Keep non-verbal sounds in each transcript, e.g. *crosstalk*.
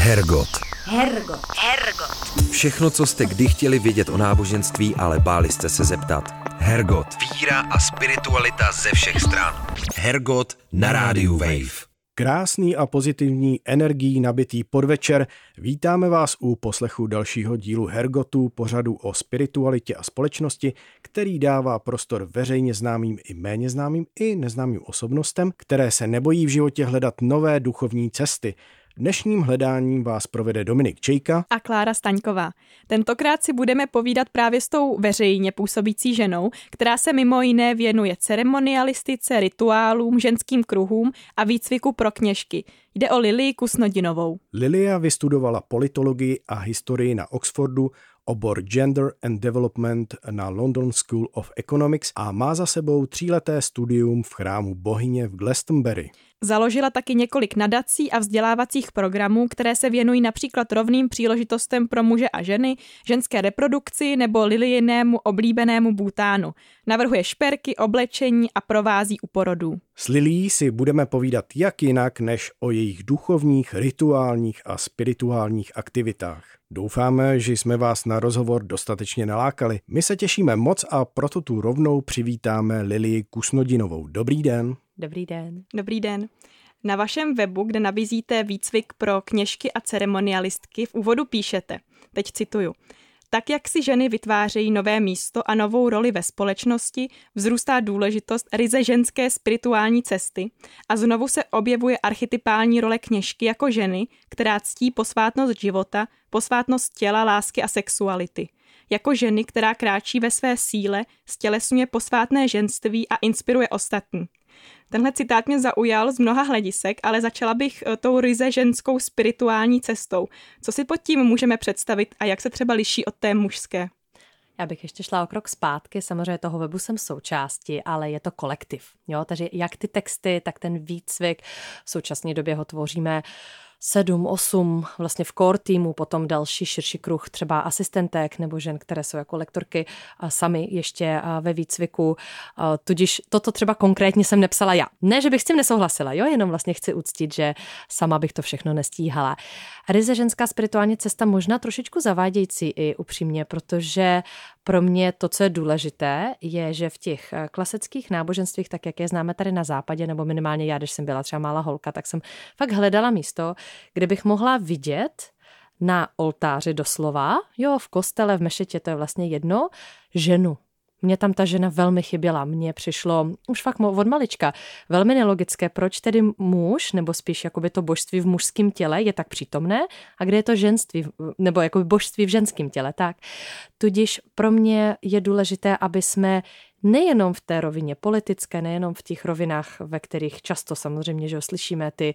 Hergot. Hergot. Hergot. Všechno, co jste kdy chtěli vědět o náboženství, ale báli jste se zeptat. Hergot. Víra a spiritualita ze všech stran. Hergot na rádiu Wave. Krásný a pozitivní energií nabitý podvečer. Vítáme vás u poslechu dalšího dílu Hergotu, pořadu o spiritualitě a společnosti, který dává prostor veřejně známým i méně známým i neznámým osobnostem, které se nebojí v životě hledat nové duchovní cesty. Dnešním hledáním vás provede Dominik Čejka a Klára Staňková. Tentokrát si budeme povídat právě s tou veřejně působící ženou, která se mimo jiné věnuje ceremonialistice, rituálům, ženským kruhům a výcviku pro kněžky. Jde o Lilii Kusnodinovou. Lilia vystudovala politologii a historii na Oxfordu, obor Gender and Development na London School of Economics a má za sebou tříleté studium v chrámu bohyně v Glastonbury. Založila taky několik nadací a vzdělávacích programů, které se věnují například rovným příležitostem pro muže a ženy, ženské reprodukci nebo Lilijinému oblíbenému bútánu. Navrhuje šperky, oblečení a provází u porodů. S Lilí si budeme povídat jak jinak než o jejich duchovních, rituálních a spirituálních aktivitách. Doufáme, že jsme vás na rozhovor dostatečně nalákali. My se těšíme moc a proto tu rovnou přivítáme Lilii Kusnodinovou. Dobrý den. Dobrý den. Dobrý den. Na vašem webu, kde nabízíte výcvik pro kněžky a ceremonialistky, v úvodu píšete, teď cituju, tak jak si ženy vytvářejí nové místo a novou roli ve společnosti, vzrůstá důležitost ryze ženské spirituální cesty a znovu se objevuje archetypální role kněžky jako ženy, která ctí posvátnost života, posvátnost těla, lásky a sexuality. Jako ženy, která kráčí ve své síle, stělesňuje posvátné ženství a inspiruje ostatní. Tenhle citát mě zaujal z mnoha hledisek, ale začala bych eh, tou ryze ženskou spirituální cestou. Co si pod tím můžeme představit a jak se třeba liší od té mužské? Já bych ještě šla o krok zpátky, samozřejmě toho webu jsem součástí, ale je to kolektiv. Jo? Takže jak ty texty, tak ten výcvik, v současné době ho tvoříme sedm, osm vlastně v core týmu, potom další širší kruh třeba asistentek nebo žen, které jsou jako lektorky a sami ještě ve výcviku. Tudíž toto třeba konkrétně jsem nepsala já. Ne, že bych s tím nesouhlasila, jo, jenom vlastně chci uctít, že sama bych to všechno nestíhala. Ryze ženská spirituální cesta možná trošičku zavádějící i upřímně, protože pro mě to, co je důležité, je, že v těch eh, klasických náboženstvích, tak jak je známe tady na západě, nebo minimálně já, když jsem byla třeba malá holka, tak jsem fakt hledala místo, kde bych mohla vidět na oltáři doslova, jo, v kostele, v mešetě, to je vlastně jedno, ženu, mně tam ta žena velmi chyběla. Mně přišlo už fakt od malička velmi nelogické, proč tedy muž, nebo spíš jakoby to božství v mužském těle je tak přítomné a kde je to ženství, nebo jako božství v ženském těle, tak. Tudíž pro mě je důležité, aby jsme nejenom v té rovině politické, nejenom v těch rovinách, ve kterých často samozřejmě, že slyšíme ty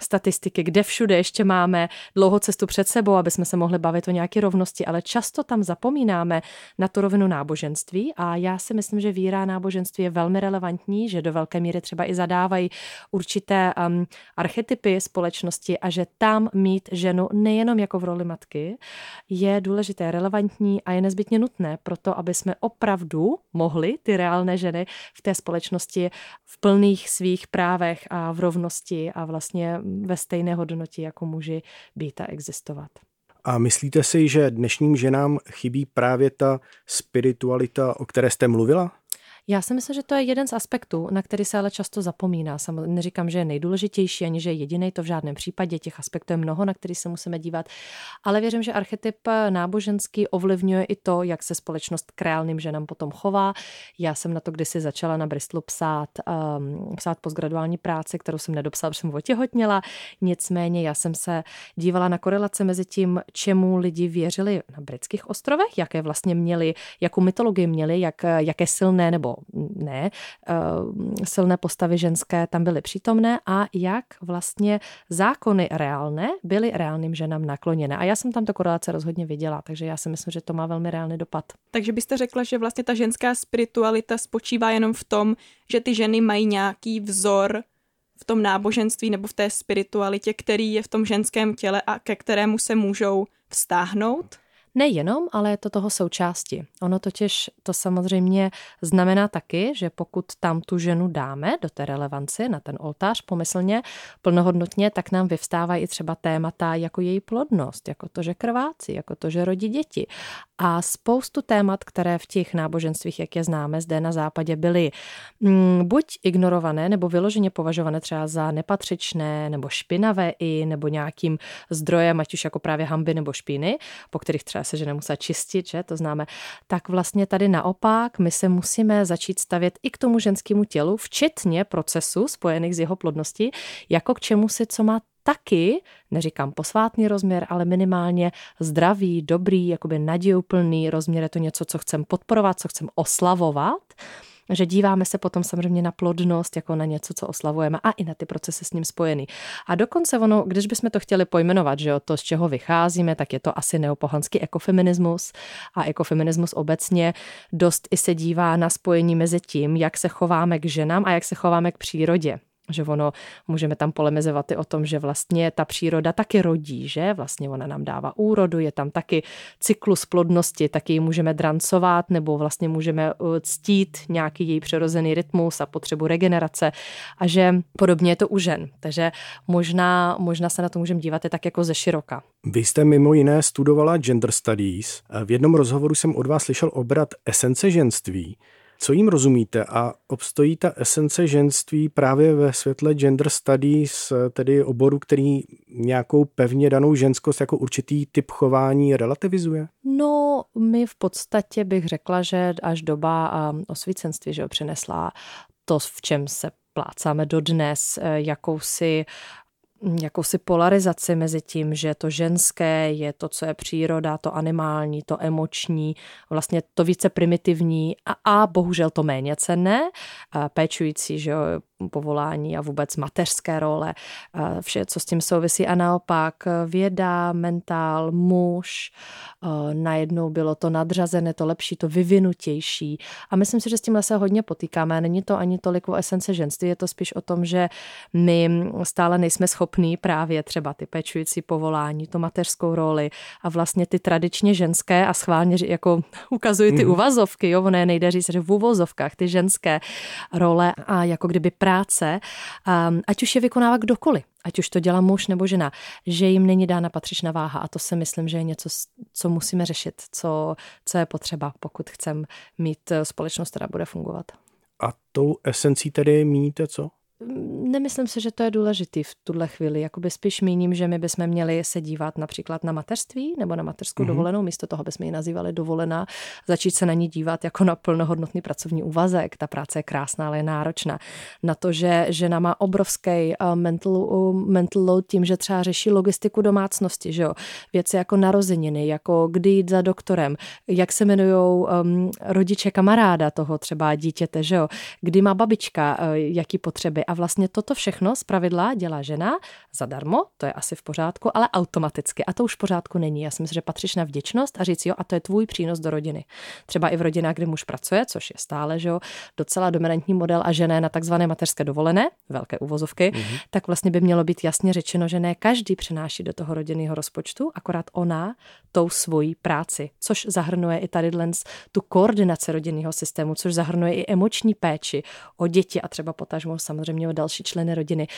statistiky, kde všude ještě máme dlouhou cestu před sebou, aby jsme se mohli bavit o nějaké rovnosti, ale často tam zapomínáme na tu rovinu náboženství. A já si myslím, že víra náboženství je velmi relevantní, že do velké míry třeba i zadávají určité um, archetypy společnosti a že tam mít ženu nejenom jako v roli matky je důležité, relevantní a je nezbytně nutné pro to, aby jsme opravdu mohli ty reálné ženy v té společnosti v plných svých právech a v rovnosti a vlastně ve stejné hodnotě jako muži být a existovat. A myslíte si, že dnešním ženám chybí právě ta spiritualita, o které jste mluvila? Já si myslím, že to je jeden z aspektů, na který se ale často zapomíná. Samozřejmě neříkám, že je nejdůležitější, ani že je jediný, to v žádném případě. Těch aspektů je mnoho, na který se musíme dívat. Ale věřím, že archetyp náboženský ovlivňuje i to, jak se společnost k reálným ženám potom chová. Já jsem na to kdysi začala na Bristolu psát, um, psát postgraduální práci, kterou jsem nedopsala, protože jsem otěhotněla. Nicméně já jsem se dívala na korelace mezi tím, čemu lidi věřili na britských ostrovech, jaké vlastně měli, jakou mytologii měli, jak, jaké silné nebo ne, eh, silné postavy ženské tam byly přítomné a jak vlastně zákony reálné byly reálným ženám nakloněné. A já jsem tam to korelace rozhodně viděla, takže já si myslím, že to má velmi reálný dopad. Takže byste řekla, že vlastně ta ženská spiritualita spočívá jenom v tom, že ty ženy mají nějaký vzor v tom náboženství nebo v té spiritualitě, který je v tom ženském těle a ke kterému se můžou vztáhnout? Nejenom, ale je to toho součástí. Ono totiž to samozřejmě znamená taky, že pokud tam tu ženu dáme do té relevanci, na ten oltář pomyslně, plnohodnotně, tak nám vyvstávají i třeba témata jako její plodnost, jako to, že krvácí, jako to, že rodí děti. A spoustu témat, které v těch náboženstvích, jak je známe zde na západě, byly mm, buď ignorované nebo vyloženě považované třeba za nepatřičné nebo špinavé i nebo nějakým zdrojem, ať už jako právě hamby nebo špíny, po kterých třeba se žena musí čistit, že? To známe, tak vlastně tady naopak my se musíme začít stavět i k tomu ženskému tělu, včetně procesu spojených s jeho plodností, jako k čemu si, co má taky, neříkám posvátný rozměr, ale minimálně zdravý, dobrý, jakoby nadějuplný rozměr, je to něco, co chcem podporovat, co chcem oslavovat že díváme se potom samozřejmě na plodnost jako na něco, co oslavujeme a i na ty procesy s ním spojený. A dokonce ono, když bychom to chtěli pojmenovat, že jo, to, z čeho vycházíme, tak je to asi neopohanský ekofeminismus a ekofeminismus obecně dost i se dívá na spojení mezi tím, jak se chováme k ženám a jak se chováme k přírodě že ono, můžeme tam polemizovat i o tom, že vlastně ta příroda taky rodí, že vlastně ona nám dává úrodu, je tam taky cyklus plodnosti, taky ji můžeme drancovat nebo vlastně můžeme uh, ctít nějaký její přirozený rytmus a potřebu regenerace a že podobně je to u žen. Takže možná, možná se na to můžeme dívat i tak jako ze široka. Vy jste mimo jiné studovala gender studies. V jednom rozhovoru jsem od vás slyšel obrat esence ženství. Co jim rozumíte a obstojí ta esence ženství právě ve světle gender studies, tedy oboru, který nějakou pevně danou ženskost jako určitý typ chování relativizuje? No, my v podstatě bych řekla, že až doba osvícenství že přinesla to, v čem se plácáme dodnes, e, jakousi jakousi polarizaci mezi tím, že to ženské je to, co je příroda, to animální, to emoční, vlastně to více primitivní a, a bohužel to méně cenné, péčující, že jo, povolání a vůbec mateřské role, vše, co s tím souvisí. A naopak věda, mentál, muž, najednou bylo to nadřazené, to lepší, to vyvinutější. A myslím si, že s tímhle se hodně potýkáme. Není to ani tolik o esence ženství, je to spíš o tom, že my stále nejsme schopní právě třeba ty pečující povolání, tu mateřskou roli a vlastně ty tradičně ženské a schválně jako *laughs* ukazují ty mm. uvazovky, jo, ono je nejde říct, že v uvozovkách ty ženské role a jako kdyby práce, um, ať už je vykonává kdokoliv, ať už to dělá muž nebo žena, že jim není dána patřičná váha a to si myslím, že je něco, co musíme řešit, co, co je potřeba, pokud chceme mít eh, společnost, která bude fungovat. A tou esencí tedy míníte co? Nemyslím si, že to je důležitý v tuhle chvíli. Jakoby spíš míním, že my bychom měli se dívat například na mateřství nebo na mateřskou mm-hmm. dovolenou, místo toho bychom ji nazývali dovolená, začít se na ní dívat jako na plnohodnotný pracovní úvazek. Ta práce je krásná, ale je náročná. Na to, že žena má obrovský uh, mental, uh, mental load tím, že třeba řeší logistiku domácnosti, že jo? věci jako narozeniny, jako kdy jít za doktorem, jak se jmenují um, rodiče kamaráda toho třeba dítěte, že jo? kdy má babička, uh, jaký potřeby a vlastně toto všechno z pravidla dělá žena zadarmo, to je asi v pořádku, ale automaticky. A to už v pořádku není. Já si myslím, že patříš na vděčnost a říct, jo, a to je tvůj přínos do rodiny. Třeba i v rodinách, kde muž pracuje, což je stále, že jo, docela dominantní model a žena na takzvané mateřské dovolené, velké uvozovky, mm-hmm. tak vlastně by mělo být jasně řečeno, že ne každý přináší do toho rodinného rozpočtu, akorát ona tou svojí práci, což zahrnuje i tady dnes tu koordinaci rodinného systému, což zahrnuje i emoční péči o děti a třeba potažmo samozřejmě o další členy rodiny.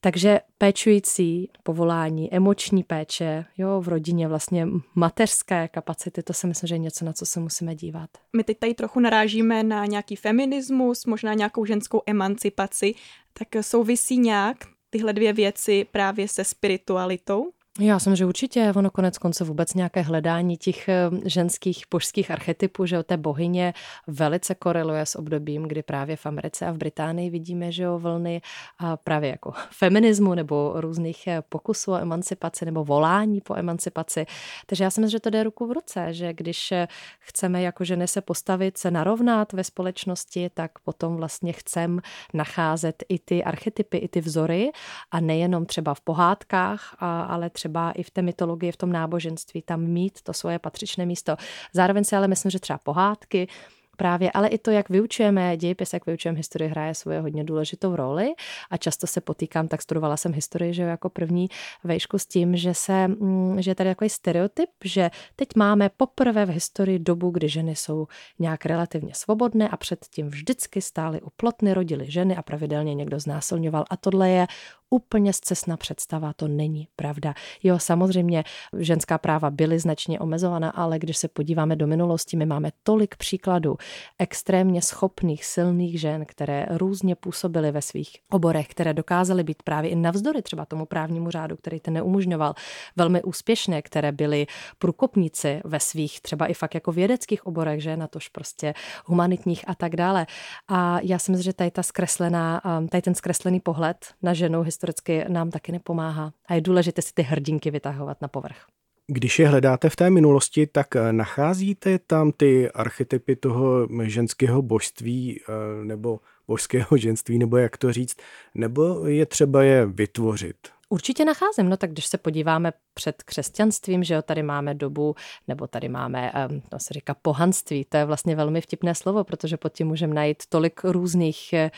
Takže péčující povolání, emoční péče, jo, v rodině vlastně mateřské kapacity, to si myslím, že je něco, na co se musíme dívat. My teď tady trochu narážíme na nějaký feminismus, možná nějakou ženskou emancipaci, tak souvisí nějak tyhle dvě věci právě se spiritualitou? Já jsem, že určitě ono konec konce vůbec nějaké hledání těch eh, ženských božských archetypů, že o té bohyně velice koreluje s obdobím, kdy právě v Americe a v Británii vidíme, že o vlny a právě jako feminismu nebo různých eh, pokusů o emancipaci nebo volání po emancipaci. Takže já si myslím, že to jde ruku v ruce, že když eh, chceme jako ženy se postavit, se narovnat ve společnosti, tak potom vlastně chcem nacházet i ty archetypy, i ty vzory a nejenom třeba v pohádkách, ale třeba i v té mytologii, v tom náboženství, tam mít to svoje patřičné místo. Zároveň si ale myslím, že třeba pohádky, právě, ale i to, jak vyučujeme dějepis, jak vyučujeme historii, hraje svoje hodně důležitou roli a často se potýkám, tak studovala jsem historii, že jako první vejšku s tím, že se, mm, že je tady takový stereotyp, že teď máme poprvé v historii dobu, kdy ženy jsou nějak relativně svobodné a předtím vždycky stály u plotny, rodily ženy a pravidelně někdo znásilňoval a tohle je úplně zcesna představa, to není pravda. Jo, samozřejmě ženská práva byly značně omezovaná, ale když se podíváme do minulosti, my máme tolik příkladů extrémně schopných, silných žen, které různě působily ve svých oborech, které dokázaly být právě i navzdory třeba tomu právnímu řádu, který to neumožňoval, velmi úspěšné, které byly průkopníci ve svých třeba i fakt jako vědeckých oborech, že na tož prostě humanitních a tak dále. A já si myslím, že tady ta zkreslená, tady ten zkreslený pohled na ženu historicky nám taky nepomáhá. A je důležité si ty hrdinky vytahovat na povrch. Když je hledáte v té minulosti, tak eh, nacházíte tam ty archetypy toho ženského božství eh, nebo božského *laughs* ženství, nebo jak to říct, nebo je třeba je vytvořit? Určitě nacházím, no tak když se podíváme před křesťanstvím, že jo, tady máme dobu, nebo tady máme, to se říká pohanství, to je vlastně velmi vtipné slovo, protože pod tím můžeme najít tolik různých eh,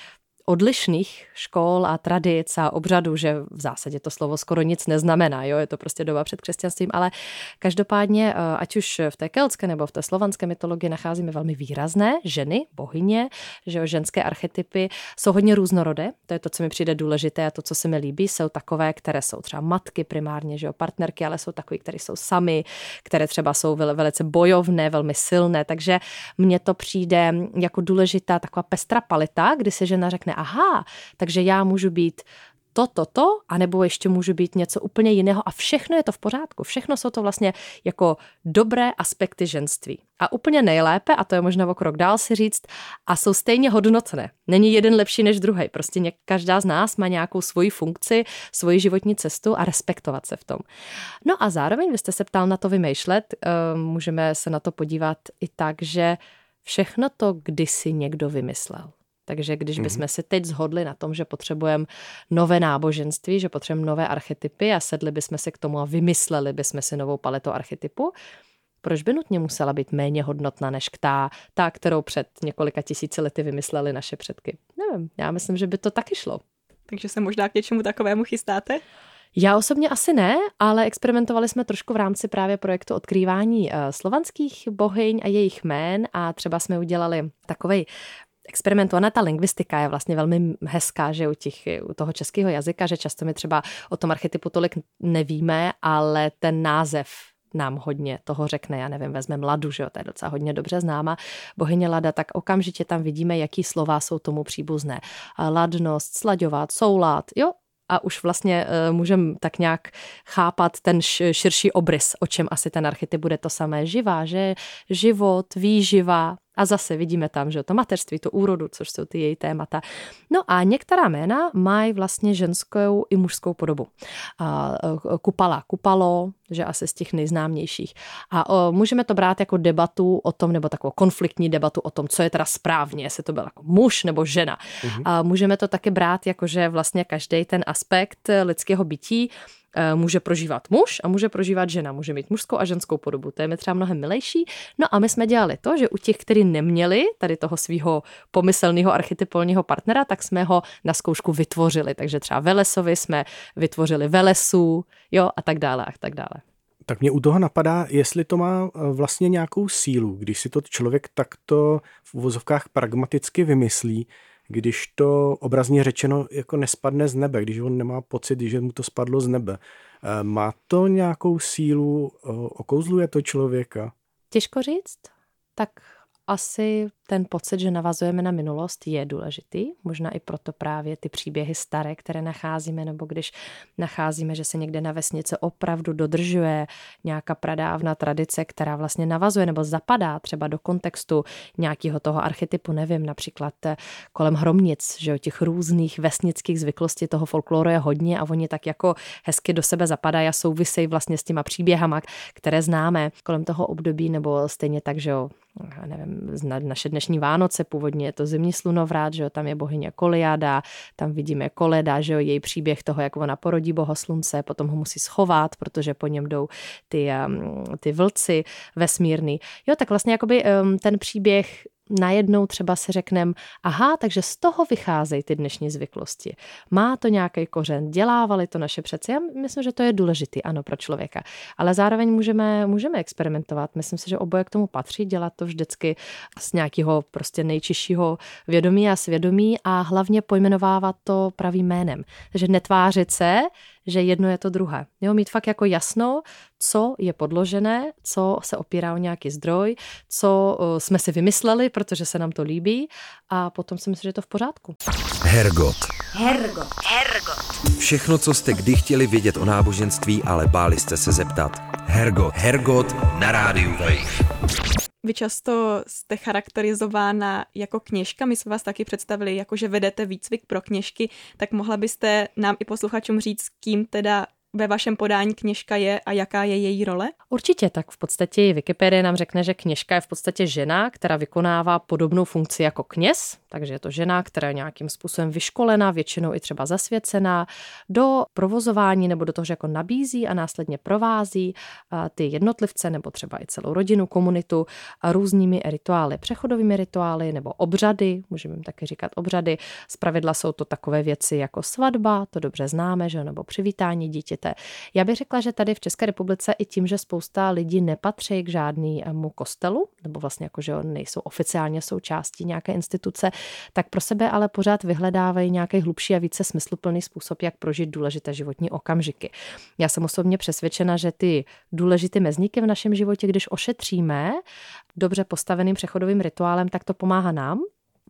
odlišných škol a tradic a obřadů, že v zásadě to slovo skoro nic neznamená, jo, je to prostě doba před křesťanstvím, ale každopádně, eh, ať už v té keltské nebo v té slovanské mytologii nacházíme velmi výrazné ženy, bohyně, že jo, ženské archetypy jsou hodně různorodé, to je to, co mi přijde důležité a to, co se mi líbí, jsou takové, které jsou třeba matky primárně, že jo, partnerky, ale jsou takové, které jsou sami, které třeba jsou velice bojovné, velmi silné, takže mně to přijde jako důležitá taková pestra palita, kdy se žena řekne, aha, takže já můžu být to, to, to, anebo ještě můžu být něco úplně jiného a všechno je to v pořádku. Všechno jsou to vlastně jako dobré aspekty ženství. A úplně nejlépe, a to je možná o krok dál si říct, a jsou stejně hodnotné. Není jeden lepší než druhý. Prostě každá z nás má nějakou svoji funkci, svoji životní cestu a respektovat se v tom. No a zároveň, vy jste se ptal na to vymýšlet, eh, můžeme se na to podívat i tak, že všechno to kdysi někdo vymyslel. Takže když mm-hmm. bychom se teď zhodli na tom, že potřebujeme nové náboženství, že potřebujeme nové archetypy a sedli bychom se k tomu a vymysleli bychom si novou paletu archetypu, proč by nutně musela být méně hodnotná než ta, ta, kterou před několika tisíci lety vymysleli naše předky? Nevím, já myslím, že by to taky šlo. Takže se možná k něčemu takovému chystáte? Já osobně asi ne, ale experimentovali jsme trošku v rámci právě projektu odkrývání eh, slovanských bohyň a jejich jmén a třeba jsme udělali takový experimentu. Ona ta lingvistika je vlastně velmi hezká, že u, těch, u toho českého jazyka, že často my třeba o tom archetypu tolik nevíme, ale ten název nám hodně toho řekne, já nevím, vezme Ladu, že jo, to je docela hodně dobře známa bohyně Lada, tak okamžitě tam vidíme, jaký slova jsou tomu příbuzné. Ladnost, slaďovat, soulad, jo, a už vlastně uh, můžeme tak nějak chápat ten širší obrys, o čem asi ten archetyp bude to samé. Živá, že život, výživa, a zase vidíme tam, že to mateřství, to úrodu, což jsou ty její témata. No a některá jména mají vlastně ženskou i mužskou podobu. A, e, kupala, kupalo, že asi z těch nejznámějších. A o, můžeme to brát jako debatu o tom, nebo takovou konfliktní debatu o tom, co je teda správně, jestli to byl jako muž nebo žena. Uh-huh. A můžeme to taky brát jako, že vlastně každý ten aspekt lidského bytí může prožívat muž a může prožívat žena. Může mít mužskou a ženskou podobu. To je mi třeba mnohem milejší. No a my jsme dělali to, že u těch, kteří neměli tady toho svého pomyslného archetypolního partnera, tak jsme ho na zkoušku vytvořili. Takže třeba Velesovi jsme vytvořili Velesu, jo, a tak dále, a tak dále. Tak mě u toho napadá, jestli to má eh, vlastně nějakou sílu, když si to člověk takto v uvozovkách pragmaticky vymyslí, když to obrazně řečeno jako nespadne z nebe, když on nemá pocit, že mu to spadlo z nebe. Eh, má to nějakou sílu, eh, okouzluje to člověka? Těžko říct. Tak asi ten pocit, že navazujeme na minulost, je důležitý. Možná i proto právě ty příběhy staré, které nacházíme, nebo když nacházíme, že se někde na vesnice opravdu dodržuje nějaká pradávna tradice, která vlastně navazuje nebo zapadá třeba do kontextu nějakého toho archetypu, nevím, například eh, kolem hromnic, že o těch různých vesnických zvyklostí toho folkloru je hodně a oni tak jako hezky do sebe zapadají a souvisejí vlastně s těma příběhama, které známe kolem toho období, nebo stejně tak, že jo, nevím, naše dnešní Vánoce, původně je to zimní slunovrat, že jo, tam je bohyně Koliada, tam vidíme Koleda, že jo, její příběh toho, jak ona porodí boho slunce, potom ho musí schovat, protože po něm jdou ty, ty vlci vesmírný. Jo, tak vlastně jakoby ten příběh najednou třeba si řekneme, aha, takže z toho vycházejí ty dnešní zvyklosti. Má to nějaký kořen, dělávali to naše přece. Já myslím, že to je důležitý, ano, pro člověka. Ale zároveň můžeme, můžeme experimentovat. Myslím si, že oboje k tomu patří, dělat to vždycky z nějakého prostě nejčiššího vědomí a svědomí a hlavně pojmenovávat to pravým jménem. Takže netvářit se, že jedno je to druhé. Jo, mít fakt jako jasno, co je podložené, co se opírá o nějaký zdroj, co jsme si vymysleli, protože se nám to líbí a potom si myslím, že je to v pořádku. Hergot. Hergot. Hergot. Všechno, co jste kdy chtěli vědět o náboženství, ale báli jste se zeptat. Hergot. Hergot na rádiu Wave. Vy často jste charakterizována jako kněžka, my jsme vás taky představili, jako že vedete výcvik pro kněžky, tak mohla byste nám i posluchačům říct, kým teda ve vašem podání kněžka je a jaká je její role? Určitě, tak v podstatě Wikipedie nám řekne, že kněžka je v podstatě žena, která vykonává podobnou funkci jako kněz, takže je to žena, která je nějakým způsobem vyškolená, většinou i třeba zasvěcená do provozování nebo do toho, že jako nabízí a následně provází ty jednotlivce nebo třeba i celou rodinu, komunitu různými rituály, přechodovými rituály nebo obřady, můžeme jim taky říkat obřady. Zpravidla jsou to takové věci jako svatba, to dobře známe, že nebo přivítání dítěte. Já bych řekla, že tady v České republice i tím, že spousta lidí nepatří k žádnému kostelu, nebo vlastně jako, že nejsou oficiálně součástí nějaké instituce, tak pro sebe ale pořád vyhledávají nějaký hlubší a více smysluplný způsob, jak prožít důležité životní okamžiky. Já jsem osobně přesvědčena, že ty důležité mezníky v našem životě, když ošetříme dobře postaveným přechodovým rituálem, tak to pomáhá nám,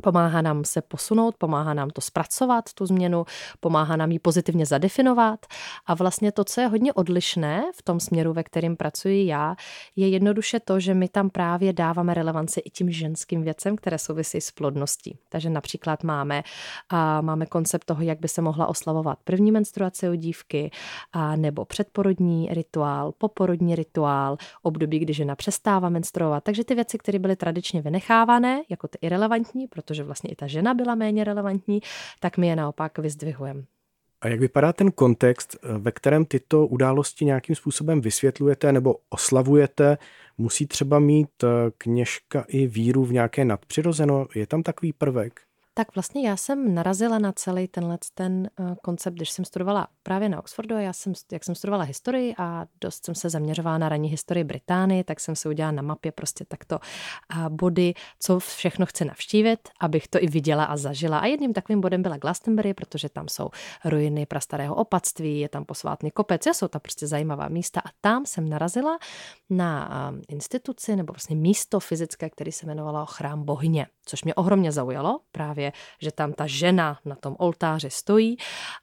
Pomáhá nám se posunout, pomáhá nám to zpracovat, tu změnu, pomáhá nám ji pozitivně zadefinovat. A vlastně to, co je hodně odlišné v tom směru, ve kterém pracuji já, je jednoduše to, že my tam právě dáváme relevanci i tím ženským věcem, které souvisí s plodností. Takže například máme, a máme koncept toho, jak by se mohla oslavovat první menstruace u dívky, a nebo předporodní rituál, poporodní rituál, období, kdy žena přestává menstruovat. Takže ty věci, které byly tradičně vynechávané, jako ty irrelevantní, protože vlastně i ta žena byla méně relevantní, tak my je naopak vyzdvihujeme. A jak vypadá ten kontext, ve kterém tyto události nějakým způsobem vysvětlujete nebo oslavujete? Musí třeba mít eh, kněžka i víru v nějaké nadpřirozeno? Je tam takový prvek? Tak vlastně já jsem narazila na celý tenhle ten eh, koncept, když jsem studovala právě na Oxfordu. Já jsem, jak jsem studovala historii a dost jsem se zaměřovala na ranní historii Británie, tak jsem se udělala na mapě prostě takto body, co všechno chci navštívit, abych to i viděla a zažila. A jedním takovým bodem byla Glastonbury, protože tam jsou ruiny prastarého opatství, je tam posvátný kopec, jsou tam prostě zajímavá místa. A tam jsem narazila na instituci nebo vlastně místo fyzické, které se jmenovalo Chrám bohyně, což mě ohromně zaujalo právě právě, že tam ta žena na tom oltáři stojí.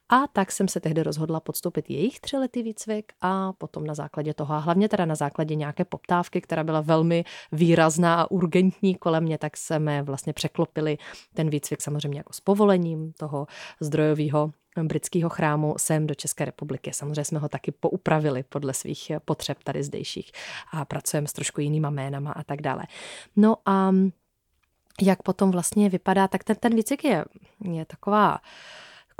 A tak jsem se tehdy rozhodla podstoupit jejich třiletý výcvik a potom na základě toho, a hlavně teda na základě nějaké poptávky, která byla velmi výrazná a urgentní kolem mě, tak jsme vlastně překlopili ten výcvik samozřejmě jako s povolením toho zdrojového britského chrámu sem do České republiky. Samozřejmě jsme ho taky poupravili podle svých potřeb tady zdejších a pracujeme s trošku jinýma jménama a tak dále. No a jak potom vlastně vypadá, tak ten, ten výcvik je, je taková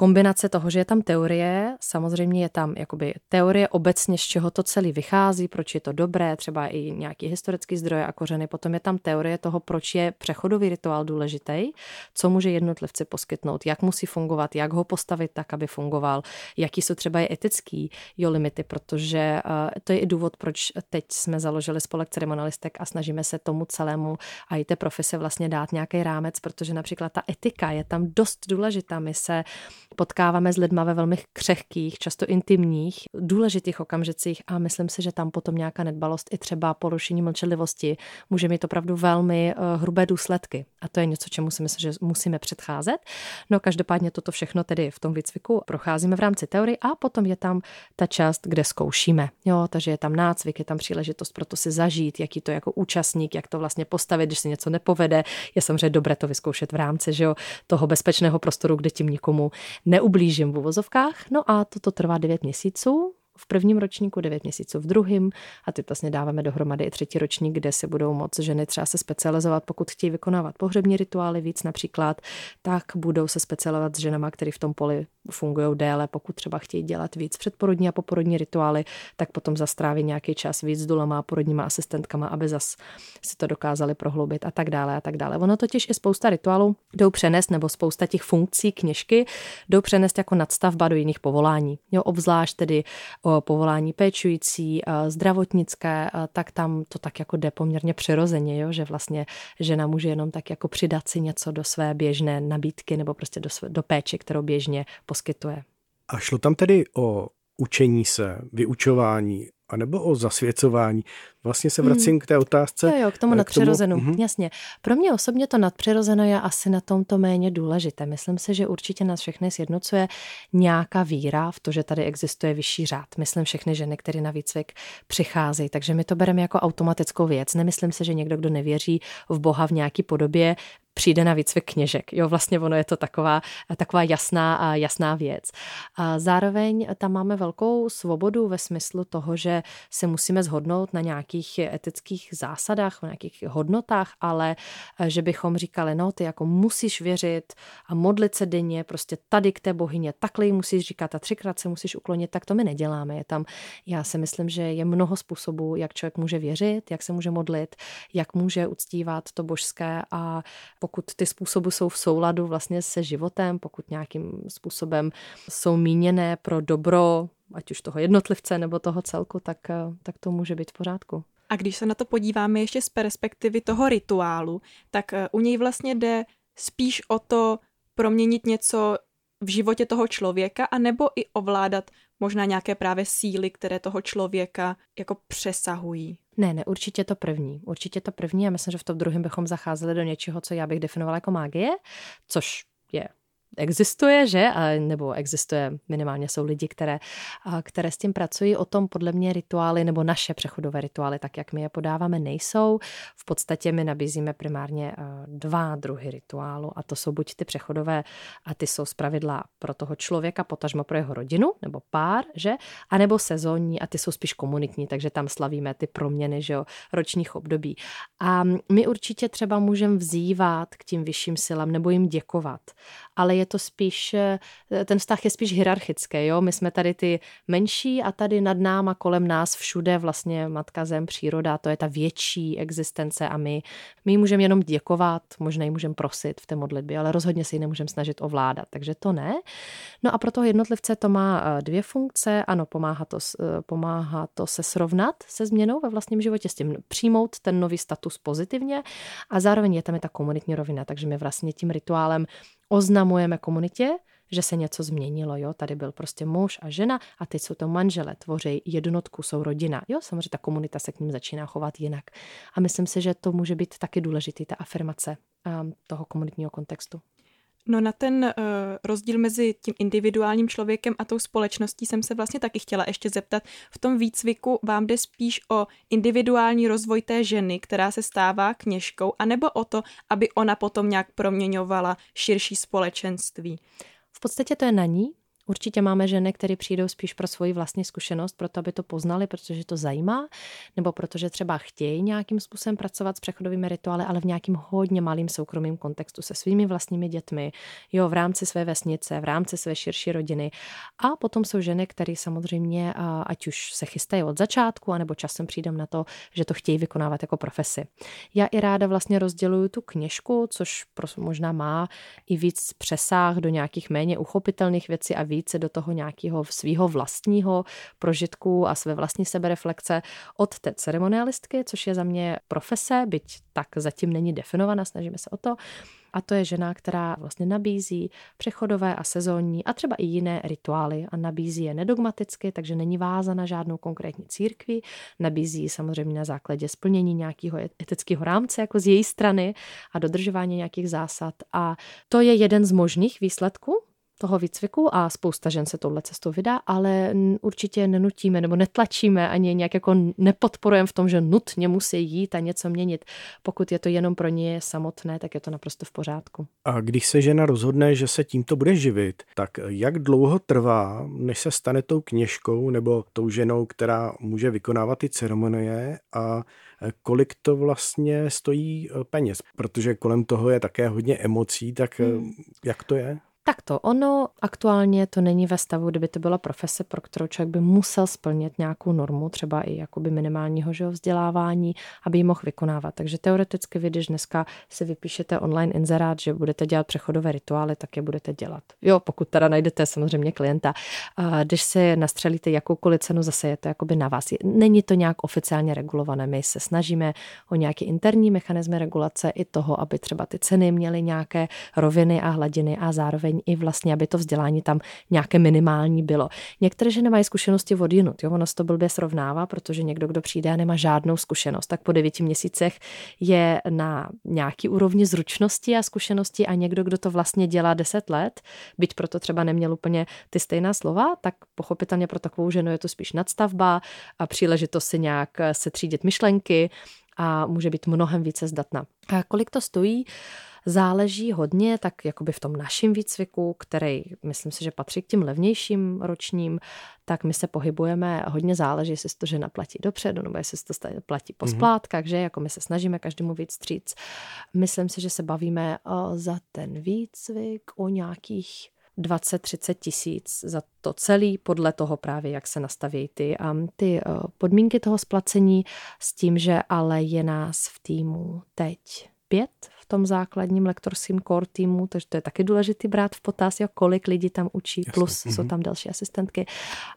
kombinace toho, že je tam teorie, samozřejmě je tam jakoby teorie obecně, z čeho to celý vychází, proč je to dobré, třeba i nějaký historický zdroje a kořeny, potom je tam teorie toho, proč je přechodový rituál důležitý, co může jednotlivci poskytnout, jak musí fungovat, jak ho postavit tak, aby fungoval, jaký jsou třeba i etický jo, limity, protože uh, to je i důvod, proč teď jsme založili spolek ceremonialistek a snažíme se tomu celému a i té profese vlastně dát nějaký rámec, protože například ta etika je tam dost důležitá. My se potkáváme s lidma ve velmi křehkých, často intimních, důležitých okamžicích a myslím si, že tam potom nějaká nedbalost i třeba porušení mlčelivosti může mít opravdu velmi uh, hrubé důsledky. A to je něco, čemu si myslím, že musíme předcházet. No každopádně toto všechno tedy v tom výcviku procházíme v rámci teorie a potom je tam ta část, kde zkoušíme. Jo, takže je tam nácvik, je tam příležitost pro to si zažít, jaký to jako účastník, jak to vlastně postavit, když se něco nepovede. Je samozřejmě dobré to vyzkoušet v rámci že jo, toho bezpečného prostoru, kde tím nikomu neublížím v uvozovkách. No a toto trvá 9 měsíců, v prvním ročníku, 9 měsíců v druhém a ty vlastně dáváme dohromady i třetí ročník, kde se budou moc ženy třeba se specializovat, pokud chtějí vykonávat pohřební rituály víc například, tak budou se specializovat s ženama, které v tom poli fungují déle, pokud třeba chtějí dělat víc předporodní a poporodní rituály, tak potom zastráví nějaký čas víc s dulama a porodníma asistentkama, aby zas si to dokázali prohloubit a tak dále a tak dále. Ono totiž i spousta rituálů jdou přenést, nebo spousta těch funkcí kněžky jdou přenést jako nadstavba do jiných povolání. Jo, obzvlášť tedy o povolání péčující, zdravotnické, tak tam to tak jako jde poměrně přirozeně, jo, že vlastně žena může jenom tak jako přidat si něco do své běžné nabídky nebo prostě do, své, do péče, kterou běžně poskytuje. A šlo tam tedy o učení se, vyučování, anebo o zasvěcování. Vlastně se vracím hmm. k té otázce. Jo, jo, k tomu nadpřirozenu, k tomu, uh-huh. jasně. Pro mě osobně to nadpřirozeno je asi na tomto méně důležité. Myslím si, že určitě nás všechny sjednocuje nějaká víra v to, že tady existuje vyšší řád. Myslím všechny ženy, které na výcvik přicházejí, takže my to bereme jako automatickou věc. Nemyslím si, že někdo, kdo nevěří v Boha v nějaké podobě, přijde na výcvik kněžek. Jo, vlastně ono je to taková, taková jasná, jasná věc. A zároveň tam máme velkou svobodu ve smyslu toho, že se musíme zhodnout na nějakých etických zásadách, na nějakých hodnotách, ale eh, že bychom říkali, no ty jako musíš věřit a modlit se denně, prostě tady k té bohyně, takhle jí musíš říkat a třikrát se musíš uklonit, tak to my neděláme. Je tam, já si myslím, že je mnoho způsobů, jak člověk může věřit, jak se může modlit, jak může uctívat to božské a pokud ty způsoby jsou v souladu vlastně se životem, pokud nějakým způsobem jsou míněné pro dobro, ať už toho jednotlivce nebo toho celku, tak, eh, tak to může být v pořádku. A když se na to podíváme ještě z perspektivy toho rituálu, tak eh, u něj vlastně jde spíš o to proměnit něco v životě toho člověka, anebo i ovládat možná nějaké právě síly, které toho člověka jako přesahují. Ne, ne, určitě to první. Určitě to první a myslím, že v tom druhém bychom zacházeli do něčeho, co já bych definovala jako magie, což existuje, že? A, nebo existuje, minimálně jsou lidi, které, a, které s tím pracují. O tom podle mě rituály nebo naše přechodové rituály, tak jak my je podáváme, nejsou. V podstatě my nabízíme primárně dva druhy rituálu a to jsou buď ty přechodové a ty jsou zpravidla pro toho člověka, potažmo pro jeho rodinu nebo pár, že? A nebo sezónní a ty jsou spíš komunitní, takže tam slavíme ty proměny, že jo, ročních období. A my určitě třeba můžeme vzývat k tím vyšším silám nebo jim děkovat, ale je to spíš, eh, ten vztah je spíš hierarchický, jo, my jsme tady ty menší a tady nad náma, kolem nás, všude vlastně matka zem, příroda, to je ta větší existence a my, my můžeme jenom děkovat, možná ji můžeme prosit v té modlitbě, ale rozhodně si ji nemůžeme snažit ovládat, takže to ne. No a pro toho jednotlivce to má eh, dvě funkce, ano, pomáhá to, eh, pomáhá to se srovnat se změnou ve vlastním životě, s tím přijmout ten nový status pozitivně a zároveň je tam je ta komunitní rovina, takže my vlastně tím rituálem oznamujeme komunitě, že se něco změnilo, jo, tady byl prostě muž a žena a teď jsou to manžele, tvoří jednotku, jsou rodina, jo, samozřejmě ta komunita se k ním začíná chovat jinak. A myslím si, že to může být taky důležitý, ta afirmace um, toho komunitního kontextu. No na ten uh, rozdíl mezi tím individuálním člověkem a tou společností jsem se vlastně taky chtěla ještě zeptat. V tom výcviku vám jde spíš o individuální rozvoj té ženy, která se stává kněžkou, anebo o to, aby ona potom nějak proměňovala širší společenství? V podstatě to je na ní, Určitě máme ženy, které přijdou spíš pro svoji vlastní zkušenost, proto aby to poznali, protože to zajímá, nebo protože třeba chtějí nějakým způsobem pracovat s přechodovými rituály, ale v nějakým hodně malým soukromým kontextu se svými vlastními dětmi, jo, v rámci své vesnice, v rámci své širší rodiny. A potom jsou ženy, které samozřejmě, ať už se chystají od začátku, anebo časem přijdem na to, že to chtějí vykonávat jako profesi. Já i ráda vlastně rozděluju tu kněžku, což možná má i víc přesah do nějakých méně uchopitelných věcí a víc více do toho nějakého svého vlastního prožitku a své vlastní sebereflexe od té ceremonialistky, což je za mě profese, byť tak zatím není definovaná, snažíme se o to. A to je žena, která vlastně nabízí přechodové a sezónní a třeba i jiné rituály a nabízí je nedogmaticky, takže není vázána žádnou konkrétní církvi, nabízí samozřejmě na základě splnění nějakého etického rámce jako z její strany a dodržování nějakých zásad. A to je jeden z možných výsledků toho výcviku a spousta žen se touhle cestou vydá, ale určitě nenutíme nebo netlačíme ani nějak jako nepodporujeme v tom, že nutně musí jít a něco měnit. Pokud je to jenom pro ně samotné, tak je to naprosto v pořádku. A když se žena rozhodne, že se tímto bude živit, tak jak dlouho trvá, než se stane tou kněžkou nebo tou ženou, která může vykonávat ty ceremonie a kolik to vlastně stojí peněz? Protože kolem toho je také hodně emocí, tak hmm. jak to je? Tak to ono aktuálně to není ve stavu, kdyby to byla profese, pro kterou člověk by musel splnit nějakou normu, třeba i jakoby minimálního že, vzdělávání, aby ji mohl vykonávat. Takže teoreticky vy, když dneska si vypíšete online inzerát, že budete dělat přechodové rituály, tak je budete dělat. Jo, pokud teda najdete samozřejmě klienta. A když si nastřelíte jakoukoliv cenu, zase je to jakoby na vás. Není to nějak oficiálně regulované. My se snažíme o nějaký interní mechanismy regulace i toho, aby třeba ty ceny měly nějaké roviny a hladiny a zároveň i vlastně, aby to vzdělání tam nějaké minimální bylo. Některé ženy mají zkušenosti od jinut, jo, ono se to blbě srovnává, protože někdo, kdo přijde a nemá žádnou zkušenost, tak po devíti měsících je na nějaký úrovni zručnosti a zkušenosti a někdo, kdo to vlastně dělá deset let, byť proto třeba neměl úplně ty stejná slova, tak pochopitelně pro takovou ženu je to spíš nadstavba a příležitost si nějak setřídit myšlenky a může být mnohem více zdatná. A kolik to stojí? Záleží hodně, tak jakoby v tom našem výcviku, který myslím si, že patří k těm levnějším ročním, tak my se pohybujeme, hodně záleží, jestli to žena platí dopředu, nebo jestli to platí po mhm. splátkách, že jako my se snažíme každému víc stříc. Myslím si, že se bavíme za ten výcvik o nějakých 20-30 tisíc za to celý, podle toho právě, jak se nastaví ty, um, ty uh, podmínky toho splacení, s tím, že ale je nás v týmu teď pět tom základním lektorském core týmu, takže to je taky důležité brát v potaz, jak kolik lidí tam učí, Jasně. plus mm-hmm. jsou tam další asistentky.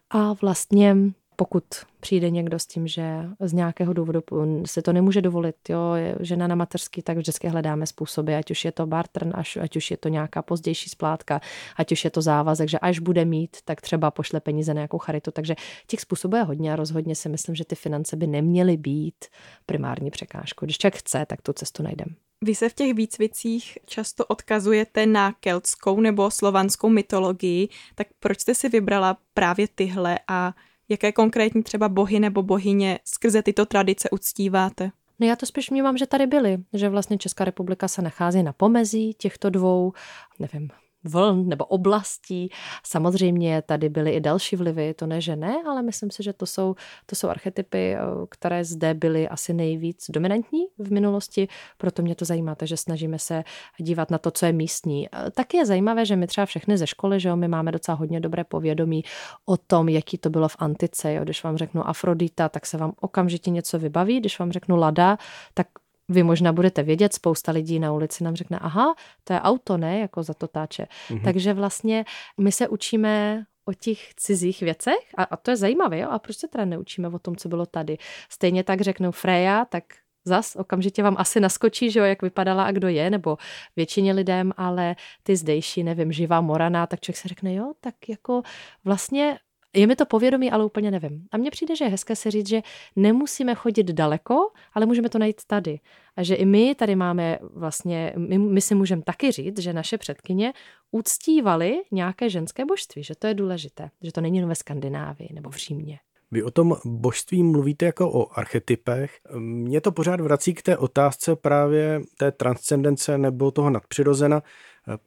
A vlastně pokud přijde někdo s tím, že z nějakého důvodu se to nemůže dovolit, jo, je žena na mateřský, tak vždycky hledáme způsoby, ať už je to bartern, až, ať už je to nějaká pozdější splátka, ať už je to závazek, že až bude mít, tak třeba pošle peníze na nějakou charitu. Takže těch způsobů je hodně a rozhodně si myslím, že ty finance by neměly být primární překážkou. Když člověk chce, tak tu cestu najdeme. Vy se v těch výcvicích často odkazujete na keltskou nebo slovanskou mytologii, tak proč jste si vybrala právě tyhle a jaké konkrétní třeba bohy nebo bohyně skrze tyto tradice uctíváte? No já to spíš vnímám, že tady byly, že vlastně Česká republika se nachází na pomezí těchto dvou, nevím, vln nebo oblastí. Samozřejmě tady byly i další vlivy, to ne, že ne, ale myslím si, že to jsou, to jsou archetypy, eh, které zde byly asi nejvíc dominantní v minulosti, proto mě to zajímá, takže snažíme se dívat na to, co je místní. Eh, taky je zajímavé, že my třeba všechny ze školy, že jo, my máme docela hodně dobré povědomí o tom, jaký to bylo v antice. Jo. Když vám řeknu Afrodita, tak se vám okamžitě něco vybaví, když vám řeknu Lada, tak vy možná budete vědět, spousta lidí na ulici nám řekne, aha, to je auto, ne, jako za to táče. Mm-hmm. Takže vlastně my se učíme o těch cizích věcech a, a to je zajímavé, jo? a proč se teda neučíme o tom, co bylo tady. Stejně tak řeknou Freja, tak zas okamžitě vám asi naskočí, že jo, jak vypadala a kdo je, nebo většině lidem, ale ty zdejší, nevím, živá Morana, tak člověk se řekne, jo, tak jako vlastně je mi to povědomí, ale úplně nevím. A mně přijde, že je hezké si říct, že nemusíme chodit daleko, ale můžeme to najít tady. A že i my tady máme vlastně, my, my si můžeme taky říct, že naše předkyně uctívali nějaké ženské božství, že to je důležité, že to není jen ve Skandinávii nebo v Římě. Vy o tom božství mluvíte jako o archetypech. Mě to pořád vrací k té otázce právě té transcendence nebo toho nadpřirozena,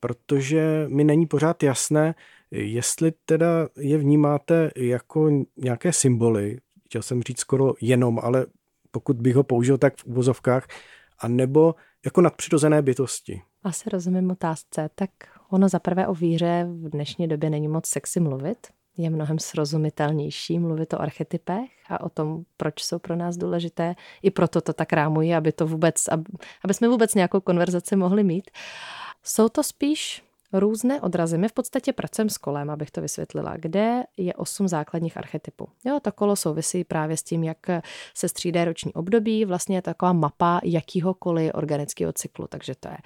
protože mi není pořád jasné, Jestli teda je vnímáte jako nějaké symboly, chtěl jsem říct skoro jenom, ale pokud bych ho použil tak v uvozovkách, a nebo jako nadpřirozené bytosti. Asi rozumím otázce. Tak ono za prvé o víře v dnešní době není moc sexy mluvit. Je mnohem srozumitelnější mluvit o archetypech a o tom, proč jsou pro nás důležité. I proto to tak rámuji, aby to vůbec, aby, aby jsme vůbec nějakou konverzaci mohli mít. Jsou to spíš různé odrazy. My v podstatě pracujeme s kolem, abych to vysvětlila, kde je osm základních archetypů. Jo, to kolo souvisí právě s tím, jak se střídá roční období. Vlastně je taková mapa jakýhokoliv organického cyklu. Takže to je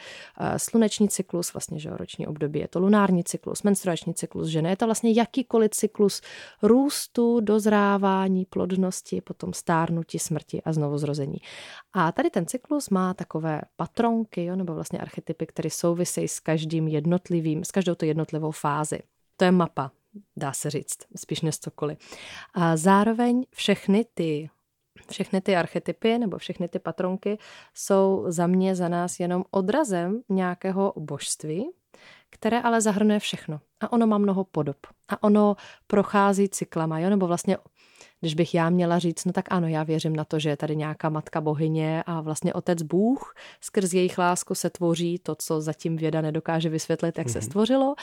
eh, sluneční cyklus, vlastně že roční období, je to lunární cyklus, menstruační cyklus ženy. Je to vlastně jakýkoliv cyklus růstu, dozrávání, plodnosti, potom stárnutí, smrti a znovu zrození. A tady ten cyklus má takové patronky, jo, nebo vlastně archetypy, které souvisejí s každým jednotlivým jednotlivým, s každou to jednotlivou fázi. To je mapa, dá se říct, spíš než cokoliv. A zároveň všechny ty všechny ty archetypy nebo všechny ty patronky jsou za mě, za nás jenom odrazem nějakého božství, které ale zahrnuje všechno. A ono má mnoho podob. A ono prochází cyklama, jo? nebo vlastně Když bych já měla říct, no tak ano, já věřím na to, že je tady nějaká matka bohyně a vlastně otec Bůh, skrz jejich lásku se tvoří to, co zatím věda nedokáže vysvětlit, jak mm-hmm. se mhm. stvořilo.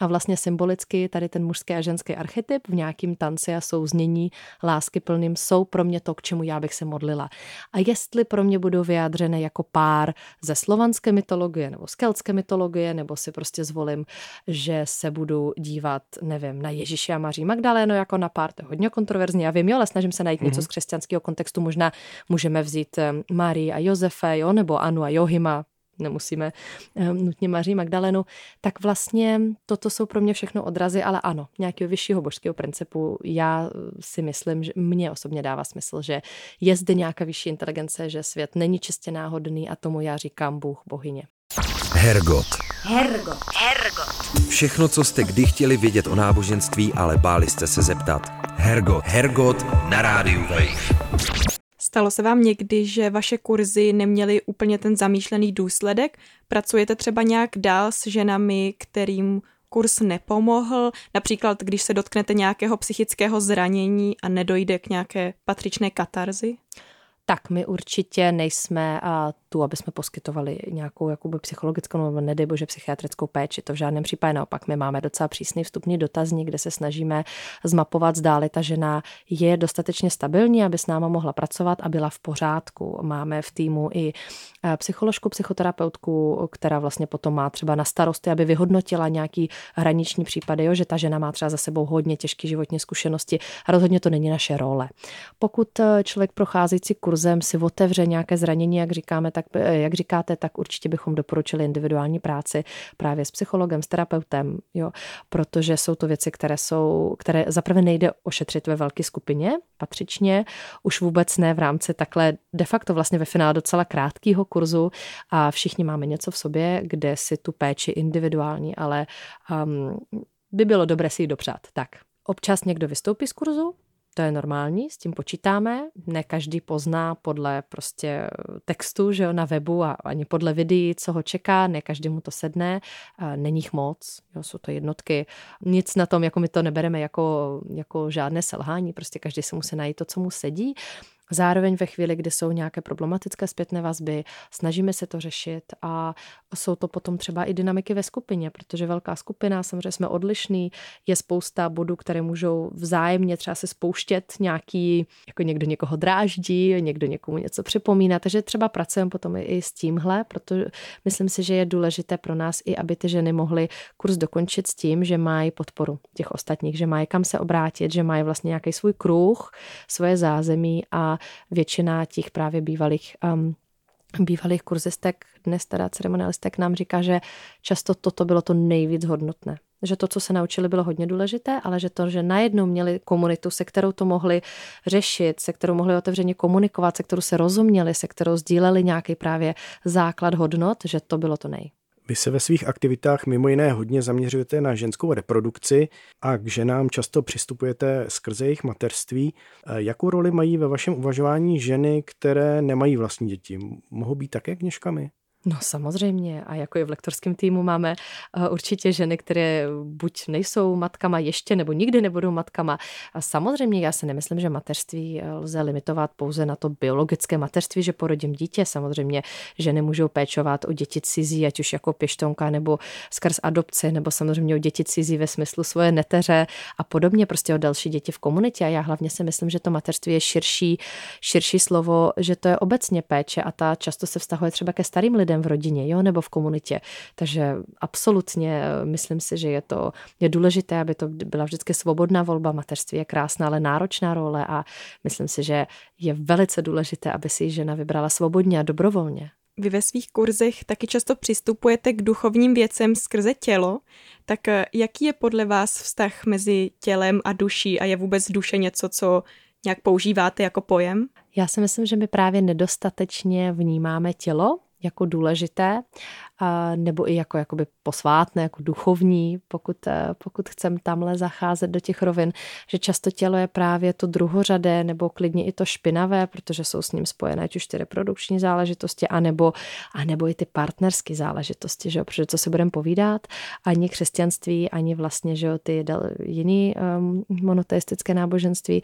A vlastně symbolicky tady ten mužský a ženský archetyp v nějakým tanci a souznění lásky plným jsou pro mě to, k čemu já bych se modlila. A jestli pro mě budou vyjádřené jako pár ze slovanské mytologie nebo z keltské mytologie, nebo si prostě zvolím, že se budu dívat, nevím, na Ježíše a Maří Magdaléno jako na pár, to je hodně kontroverzní, já vím, jo, ale snažím se najít mm-hmm. něco z křesťanského kontextu, možná můžeme vzít eh, Marii a Josefe, jo, nebo Anu a Johima, nemusíme um, nutně Maří Magdalenu, tak vlastně toto jsou pro mě všechno odrazy, ale ano, nějakého vyššího božského principu. Já si myslím, že mně osobně dává smysl, že je zde nějaká vyšší inteligence, že svět není čistě náhodný a tomu já říkám Bůh, bohyně. Hergot. Hergot. Hergot. Všechno, co jste kdy chtěli vědět o náboženství, ale báli jste se zeptat. Hergot. Hergot na rádiu Wave. Stalo se vám někdy, že vaše kurzy neměly úplně ten zamýšlený důsledek? Pracujete třeba nějak dál s ženami, kterým kurz nepomohl? Například, když se dotknete nějakého psychického zranění a nedojde k nějaké patřičné katarzi? Tak my určitě nejsme a tu, aby jsme poskytovali nějakou jakoby psychologickou nebo nedej bože psychiatrickou péči. To v žádném případě naopak. My máme docela přísný vstupní dotazník, kde se snažíme zmapovat, zdáli ta žena je dostatečně stabilní, aby s náma mohla pracovat a byla v pořádku. Máme v týmu i eh, psycholožku, psychoterapeutku, která vlastně potom má třeba na starosti, aby vyhodnotila nějaký hraniční případy, jo, že ta žena má třeba za sebou hodně těžké životní zkušenosti a rozhodně to není naše role. Pokud eh, člověk procházející kurzem si otevře nějaké zranění, jak říkáme, tak eh, jak říkáte, tak určitě bychom doporučili individuální práci právě s psychologem, s terapeutem, jo, protože jsou to věci, které jsou, které zaprvé nejde ošetřit ve velké skupině, patřičně, už vůbec ne v rámci takhle de facto vlastně ve finále docela krátkého kurzu a všichni máme něco v sobě, kde si tu péči individuální, ale um, by bylo dobré si ji dopřát. Tak, občas někdo vystoupí z kurzu, to je normální, s tím počítáme. Ne každý pozná podle prostě textu, že jo, na webu a ani podle videí, co ho čeká, ne každý mu to sedne, není jich moc, jo, jsou to jednotky. Nic na tom, jako my to nebereme jako, jako žádné selhání, prostě každý se musí najít to, co mu sedí. Zároveň ve chvíli, kdy jsou nějaké problematické zpětné vazby, snažíme se to řešit a jsou to potom třeba i dynamiky ve skupině, protože velká skupina, samozřejmě jsme odlišní, je spousta bodů, které můžou vzájemně třeba se spouštět nějaký, jako někdo někoho dráždí, někdo někomu něco připomíná, takže třeba pracujeme potom i s tímhle, protože myslím si, že je důležité pro nás i, aby ty ženy mohly kurz dokončit s tím, že mají podporu těch ostatních, že mají kam se obrátit, že mají vlastně nějaký svůj kruh, svoje zázemí a většina těch právě bývalých um, bývalých kurzistek, dnes teda ceremonialistek nám říká, že často toto bylo to nejvíc hodnotné. Že to, co se naučili, bylo hodně důležité, ale že to, že najednou měli komunitu, se kterou to mohli řešit, se kterou mohli otevřeně komunikovat, se kterou se rozuměli, se kterou sdíleli nějaký právě základ hodnot, že to bylo to nej. Vy se ve svých aktivitách mimo jiné hodně zaměřujete na ženskou reprodukci a k ženám často přistupujete skrze jejich materství. Jakou roli mají ve vašem uvažování ženy, které nemají vlastní děti? Mohou být také kněžkami? No samozřejmě a jako i v lektorském týmu máme eh, určitě ženy, které buď nejsou matkama ještě nebo nikdy nebudou matkama. A samozřejmě já si nemyslím, že mateřství eh, lze limitovat pouze na to biologické mateřství, že porodím dítě. Samozřejmě ženy můžou péčovat o děti cizí, ať už jako pěštonka nebo skrz adopci, nebo samozřejmě o děti cizí ve smyslu svoje neteře a podobně, prostě o další děti v komunitě. A já hlavně si myslím, že to mateřství je širší, širší slovo, že to je obecně péče a ta často se vztahuje třeba ke starým lidem lidem v rodině, jo, nebo v komunitě. Takže absolutně eh, myslím si, že je to je důležité, aby to byla vždycky svobodná volba. Mateřství je krásná, ale náročná role a myslím si, že je velice důležité, aby si žena vybrala svobodně a dobrovolně. Vy ve svých kurzech taky často přistupujete k duchovním věcem skrze tělo, tak eh, jaký je podle vás vztah mezi tělem a duší a je vůbec duše něco, co nějak používáte jako pojem? Já si myslím, že my právě nedostatečně vnímáme tělo jako důležité, nebo i jako jakoby posvátné, jako duchovní, pokud, eh, pokud chcem tamhle zacházet do těch rovin, že často tělo je právě to druhořadé nebo klidně i to špinavé, protože jsou s ním spojené už ty reprodukční záležitosti, anebo, anebo i ty partnerské záležitosti, že jo? protože co se budeme povídat, ani křesťanství, ani vlastně že jo, ty jiný um, monoteistické náboženství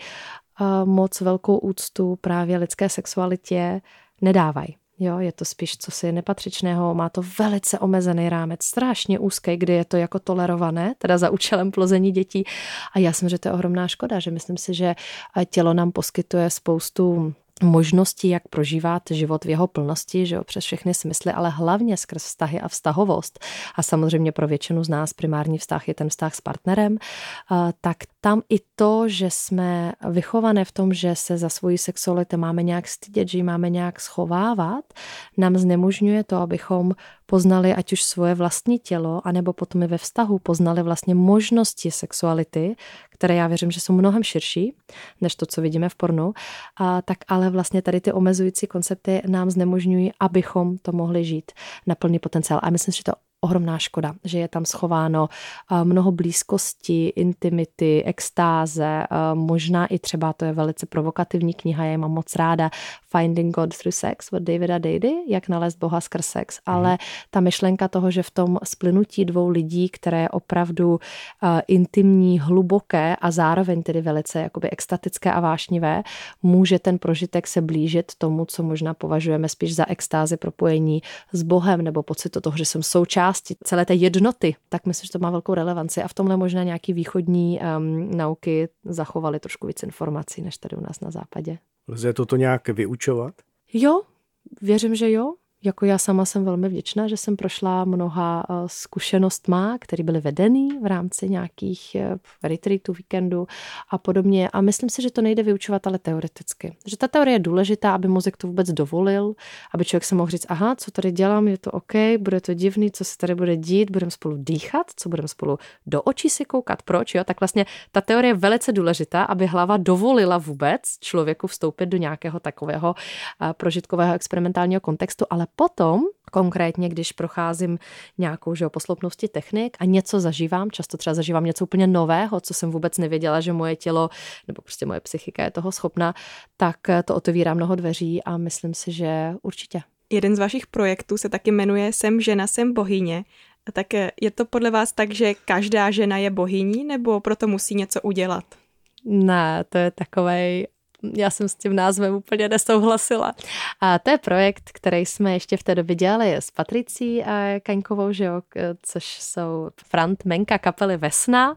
moc velkou úctu právě lidské sexualitě nedávají. Jo, je to spíš co si nepatřičného, má to velice omezený rámec, strašně úzký, kdy je to jako tolerované, teda za účelem plození dětí. A já jsem, že to je ohromná škoda, že myslím si, že tělo nám poskytuje spoustu možnosti, jak prožívat život v jeho plnosti, že jo, přes všechny smysly, ale hlavně skrz vztahy a vztahovost. A samozřejmě pro většinu z nás primární vztah je ten vztah s partnerem, tak tam i to, že jsme vychované v tom, že se za svoji sexualitu máme nějak stydět, že ji máme nějak schovávat, nám znemožňuje to, abychom poznali ať už svoje vlastní tělo, anebo potom i ve vztahu poznali vlastně možnosti sexuality, které já věřím, že jsou mnohem širší než to, co vidíme v pornu, a tak ale vlastně tady ty omezující koncepty nám znemožňují, abychom to mohli žít na plný potenciál. A myslím, že to ohromná škoda, že je tam schováno mnoho blízkosti, intimity, extáze, možná i třeba, to je velice provokativní kniha, já ji mám moc ráda, Finding God Through Sex od Davida Dady, jak nalézt Boha skrz sex, mm. ale ta myšlenka toho, že v tom splynutí dvou lidí, které je opravdu uh, intimní, hluboké a zároveň tedy velice jakoby extatické a vášnivé, může ten prožitek se blížit tomu, co možná považujeme spíš za extázi propojení s Bohem nebo pocit toho, že jsem součástí celé té jednoty, tak myslím, že to má velkou relevanci a v tomhle možná nějaký východní um, nauky zachovaly trošku víc informací než tady u nás na západě. Lze toto nějak vyučovat? Jo, věřím, že jo. Jako já sama jsem velmi vděčná, že jsem prošla mnoha eh, zkušenostma, které byly vedený v rámci nějakých eh, retreatů, víkendu a podobně. A myslím si, že to nejde vyučovat, ale teoreticky. Že ta teorie je důležitá, aby mozek to vůbec dovolil, aby člověk se mohl říct, aha, co tady dělám, je to OK, bude to divný, co se tady bude dít, budeme spolu dýchat, co budeme spolu do očí si koukat, proč, jo? Tak vlastně ta teorie je velice důležitá, aby hlava dovolila vůbec člověku vstoupit do nějakého takového eh, prožitkového experimentálního kontextu, ale potom, konkrétně, když procházím nějakou že, poslopnosti technik a něco zažívám, často třeba zažívám něco úplně nového, co jsem vůbec nevěděla, že moje tělo nebo prostě moje psychika je toho schopna, tak to otevírá mnoho dveří a myslím si, že určitě. Jeden z vašich projektů se taky jmenuje Jsem žena, jsem bohyně. Tak je to podle vás tak, že každá žena je bohyní, nebo proto musí něco udělat? Ne, to je takový já jsem s tím názvem úplně nesouhlasila. A to je projekt, který jsme ještě v té době dělali s Patricí Kaňkovou, že jo, což jsou frontmenka kapely Vesna.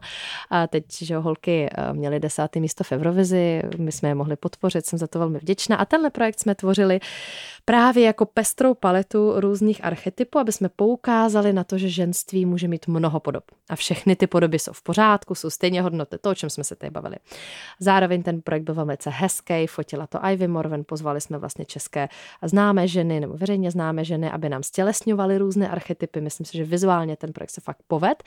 A teď, že jo, holky eh, měly desátý místo v Eurovizi, my jsme je mohli podpořit, jsem za to velmi vděčná. A tenhle projekt jsme tvořili právě jako pestrou paletu různých archetypů, aby jsme poukázali na to, že ženství může mít mnoho podob. A všechny ty podoby jsou v pořádku, jsou stejně hodnoty, to, o čem jsme se tady bavili. Zároveň ten projekt byl velmi fotila to Ivy Morven, pozvali jsme vlastně české známé ženy nebo veřejně známé ženy, aby nám stělesňovali různé archetypy. Myslím si, že vizuálně ten projekt se fakt poved.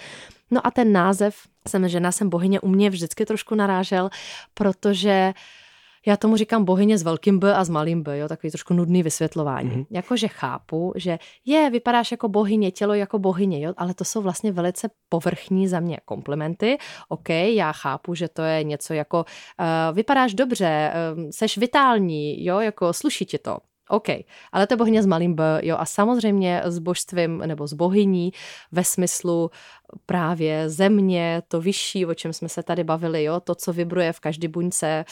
No a ten název jsem žena, jsem bohyně, u mě vždycky trošku narážel, protože já tomu říkám bohyně s velkým B a s malým B, jo, takový trošku nudný vysvětlování. Mm-hmm. Jakože chápu, že je, vypadáš jako bohyně, tělo jako bohyně, jo, ale to jsou vlastně velice povrchní za mě komplimenty. OK, já chápu, že to je něco jako uh, vypadáš dobře, uh, seš vitální, jo, jako sluší ti to. OK, ale to je bohyně s malým B, jo, a samozřejmě s božstvím nebo s bohyní ve smyslu právě země, to vyšší, o čem jsme se tady bavili, jo, to, co vibruje v každé buňce,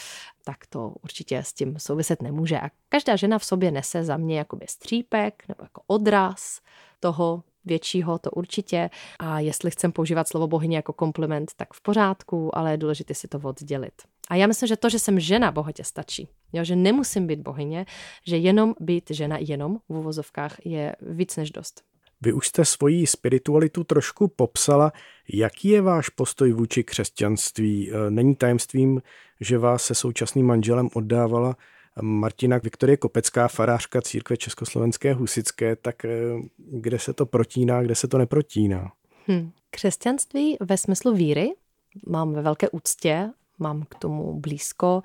tak to určitě s tím souviset nemůže. A každá žena v sobě nese za mě jakoby střípek nebo jako odraz toho většího, to určitě. A jestli chcem používat slovo bohyně jako kompliment, tak v pořádku, ale je důležité si to oddělit. A já myslím, že to, že jsem žena, bohatě stačí. Jo, že nemusím být bohyně, že jenom být žena, jenom v uvozovkách, je víc než dost. Vy už jste svoji spiritualitu trošku popsala. Jaký je váš postoj vůči křesťanství? E, není tajemstvím, že vás se současným manželem oddávala Martina Viktorie Kopecká, farářka církve Československé husické, tak e, kde se to protíná, kde se to neprotíná? Hmm. Křesťanství ve smyslu víry mám ve velké úctě mám k tomu blízko.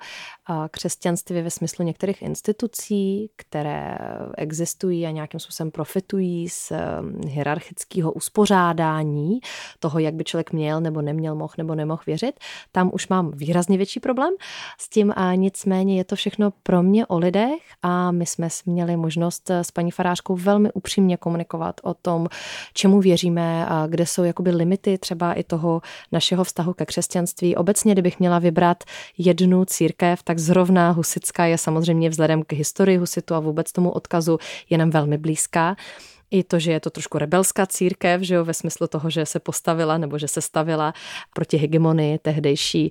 Křesťanství ve smyslu některých institucí, které existují a nějakým způsobem profitují z um, hierarchického uspořádání toho, jak by člověk měl nebo neměl, mohl nebo nemohl věřit, tam už mám výrazně větší problém s tím a nicméně je to všechno pro mě o lidech a my jsme měli možnost s paní farářkou velmi upřímně komunikovat o tom, čemu věříme a kde jsou jakoby limity třeba i toho našeho vztahu ke křesťanství. Obecně, kdybych měla vybrat jednu církev, tak zrovna husická je samozřejmě vzhledem k historii husitu a vůbec tomu odkazu je nám velmi blízká i to, že je to trošku rebelská církev, že jo, ve smyslu toho, že se postavila nebo že se stavila proti hegemonii tehdejší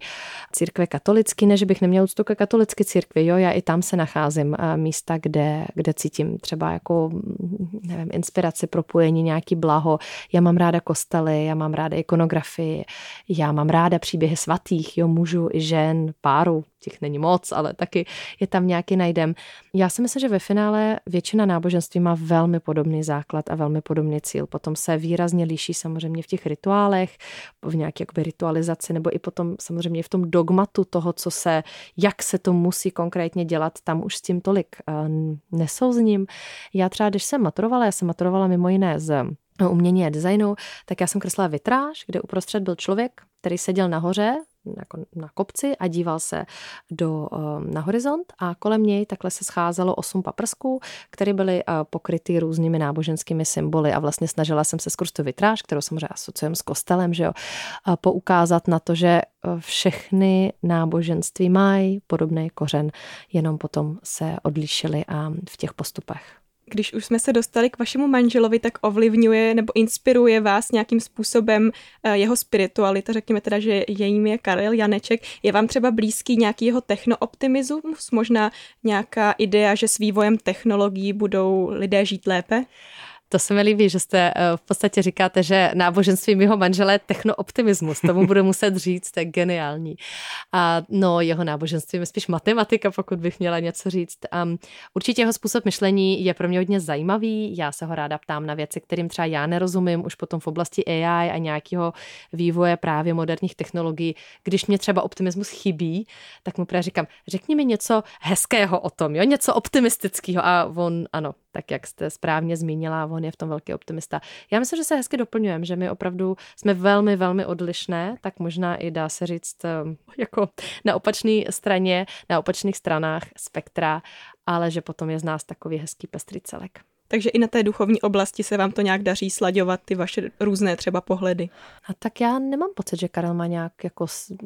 církve katolicky, ne, že bych neměla úctu ke katolické církvi, jo, já i tam se nacházím místa, kde, kde cítím třeba jako, nevím, inspiraci, propojení, nějaký blaho. Já mám ráda kostely, já mám ráda ikonografii, já mám ráda příběhy svatých, jo, mužů i žen, páru, těch není moc, ale taky je tam nějaký najdem. Já si myslím, že ve finále většina náboženství má velmi podobný základ a velmi podobný cíl. Potom se výrazně liší samozřejmě v těch rituálech, v nějaké jakoby ritualizaci, nebo i potom samozřejmě v tom dogmatu toho, co se, jak se to musí konkrétně dělat, tam už s tím tolik uh, nesouzním. Já třeba, když jsem maturovala, já jsem maturovala mimo jiné z umění a designu, tak já jsem kreslila vitráž, kde uprostřed byl člověk, který seděl nahoře jako na kopci a díval se do, um, na horizont a kolem něj takhle se scházelo osm paprsků, které byly uh, pokryty různými náboženskými symboly a vlastně snažila jsem se skrz tu vitráž, kterou samozřejmě asociujeme s kostelem, že jo, poukázat na to, že uh, všechny náboženství mají podobný kořen, jenom potom se odlišily a v těch postupech když už jsme se dostali k vašemu manželovi, tak ovlivňuje nebo inspiruje vás nějakým způsobem eh, jeho spiritualita, řekněme teda, že jejím je Karel Janeček. Je vám třeba blízký nějaký jeho technooptimismus, možná nějaká idea, že s vývojem technologií budou lidé žít lépe? To se mi líbí, že jste eh, v podstatě říkáte, že náboženství mého manžele je technooptimismus. Tomu budu muset říct, to je geniální. A no, jeho náboženství je spíš matematika, pokud bych měla něco říct. Um, určitě jeho způsob myšlení je pro mě hodně zajímavý. Já se ho ráda ptám na věci, kterým třeba já nerozumím, už potom v oblasti AI a nějakého vývoje právě moderních technologií. Když mě třeba optimismus chybí, tak mu právě říkám, řekni mi něco hezkého o tom, jo? něco optimistického. A on, ano, tak jak jste správně zmínila, on je v tom velký optimista. Já myslím, že se hezky doplňujeme, že my opravdu jsme velmi, velmi odlišné, tak možná i dá se říct ehm, jako na opačné straně, na opačných stranách spektra, ale že potom je z nás takový hezký pestrý celek. Takže i na té duchovní oblasti se vám to nějak daří slaďovat, ty vaše různé třeba pohledy. A tak já nemám pocit, že Karel má nějak jako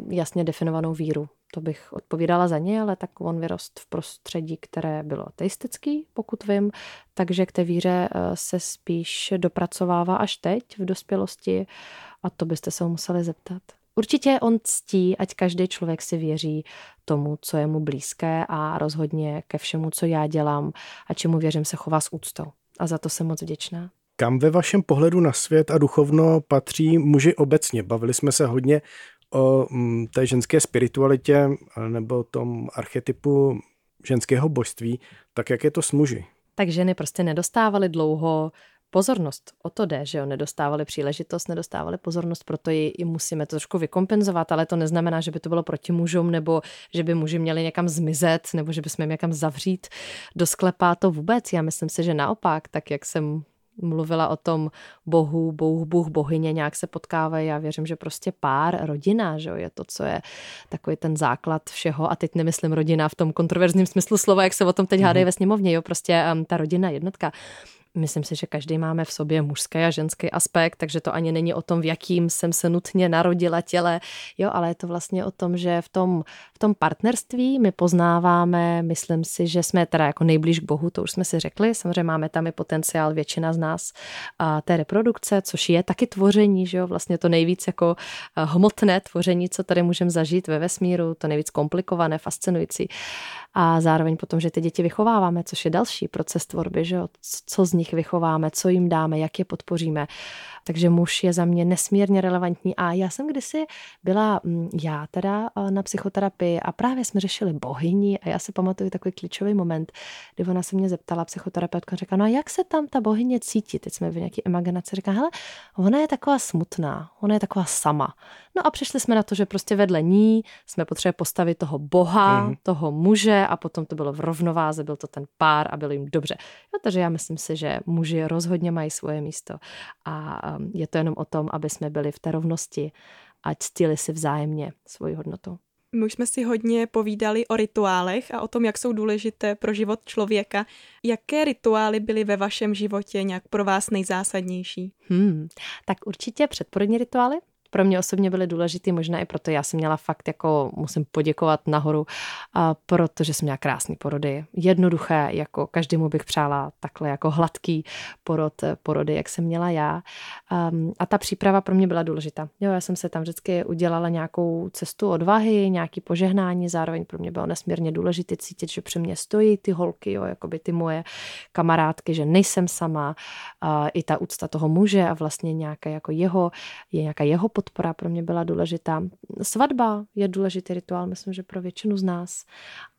jasně definovanou víru to bych odpovídala za ně, ale tak on vyrost v prostředí, které bylo ateistický, pokud vím, takže k té víře eh, se spíš dopracovává až teď v dospělosti a to byste se ho museli zeptat. Určitě on ctí, ať každý člověk si věří tomu, co je mu blízké a rozhodně ke všemu, co já dělám a čemu věřím, se chová s úctou. A za to jsem moc vděčná. Kam ve vašem pohledu na svět a duchovno patří muži obecně? Bavili jsme se hodně o mm, té ženské spiritualitě nebo tom archetypu ženského božství, tak jak je to s muži? Tak ženy prostě nedostávaly dlouho pozornost. O to jde, že jo, nedostávali příležitost, nedostávali pozornost, proto ji, ji musíme to trošku vykompenzovat, ale to neznamená, že by to bylo proti mužům, nebo že by muži měli někam zmizet, nebo že bychom někam zavřít do sklepa, to vůbec. Já myslím si, že naopak, tak jak jsem mluvila o tom bohu, bůh, bůh, bohyně, nějak se potkávají. Já věřím, že prostě pár, rodina, že jo, je to, co je takový ten základ všeho. A teď nemyslím rodina v tom kontroverzním smyslu slova, jak se o tom teď hádají mm-hmm. ve sněmovně, jo, prostě um, ta rodina jednotka. Myslím si, že každý máme v sobě mužský a ženský aspekt, takže to ani není o tom, v jakým jsem se nutně narodila těle, jo, ale je to vlastně o tom, že v tom, v tom partnerství my poznáváme, myslím si, že jsme teda jako nejblíž k Bohu, to už jsme si řekli, samozřejmě máme tam i potenciál většina z nás a té reprodukce, což je taky tvoření, že jo, vlastně to nejvíc jako hmotné tvoření, co tady můžeme zažít ve vesmíru, to nejvíc komplikované, fascinující. A zároveň potom, že ty děti vychováváme, což je další proces tvorby, že jo? co z nich vychováme, co jim dáme, jak je podpoříme. Takže muž je za mě nesmírně relevantní. A já jsem kdysi byla mm, já teda na psychoterapii a právě jsme řešili bohyni a já si pamatuju takový klíčový moment, kdy ona se mě zeptala, psychoterapeutka řekla, no a jak se tam ta bohyně cítí? Teď jsme v nějaký imaginaci, říká, hele, ona je taková smutná, ona je taková sama. No a přišli jsme na to, že prostě vedle ní jsme potřebovali postavit toho boha, mm. toho muže a potom to bylo v rovnováze, byl to ten pár a bylo jim dobře. Jo, takže já myslím si, že muži rozhodně mají svoje místo a um, je to jenom o tom, aby jsme byli v té rovnosti a ctili si vzájemně svoji hodnotu. My už jsme si hodně povídali o rituálech a o tom, jak jsou důležité pro život člověka. Jaké rituály byly ve vašem životě nějak pro vás nejzásadnější? Hmm, tak určitě předporodní rituály, pro mě osobně byly důležitý, možná i proto já jsem měla fakt jako, musím poděkovat nahoru, a protože jsem měla krásný porody. Jednoduché, jako každému bych přála takhle jako hladký porod, porody, jak jsem měla já. Um, a ta příprava pro mě byla důležitá. Jo, já jsem se tam vždycky udělala nějakou cestu odvahy, nějaký požehnání, zároveň pro mě bylo nesmírně důležité cítit, že při mě stojí ty holky, jo, jako by ty moje kamarádky, že nejsem sama, uh, i ta úcta toho muže a vlastně nějaká jako jeho, je nějaká jeho podpora pro mě byla důležitá. Svatba je důležitý rituál, myslím, že pro většinu z nás.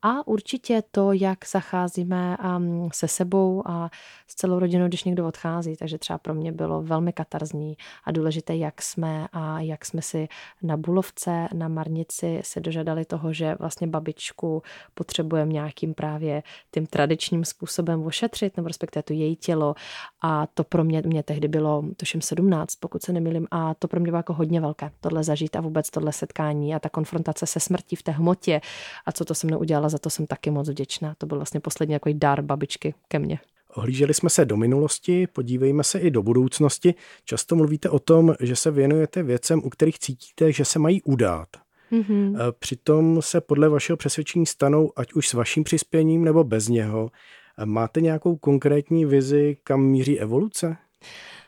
A určitě to, jak zacházíme um, se sebou a s celou rodinou, když někdo odchází. Takže třeba pro mě bylo velmi katarzní a důležité, jak jsme a jak jsme si na Bulovce, na Marnici si dožadali toho, že vlastně babičku potřebujeme nějakým právě tím tradičním způsobem ošetřit, nebo respektive to její tělo. A to pro mě, mě tehdy bylo, tuším 17, pokud se nemýlím, a to pro mě bylo jako hodně velké, tohle zažít a vůbec tohle setkání a ta konfrontace se smrtí v té hmotě a co to se mnou udělala, za to jsem taky moc vděčná. To byl vlastně poslední jako dár babičky ke mně. Ohlíželi jsme se do minulosti, podívejme se i do budoucnosti. Často mluvíte o tom, že se věnujete věcem, u kterých cítíte, že se mají udát. Mm-hmm. Přitom se podle vašeho přesvědčení stanou, ať už s vaším přispěním nebo bez něho. Máte nějakou konkrétní vizi, kam míří evoluce?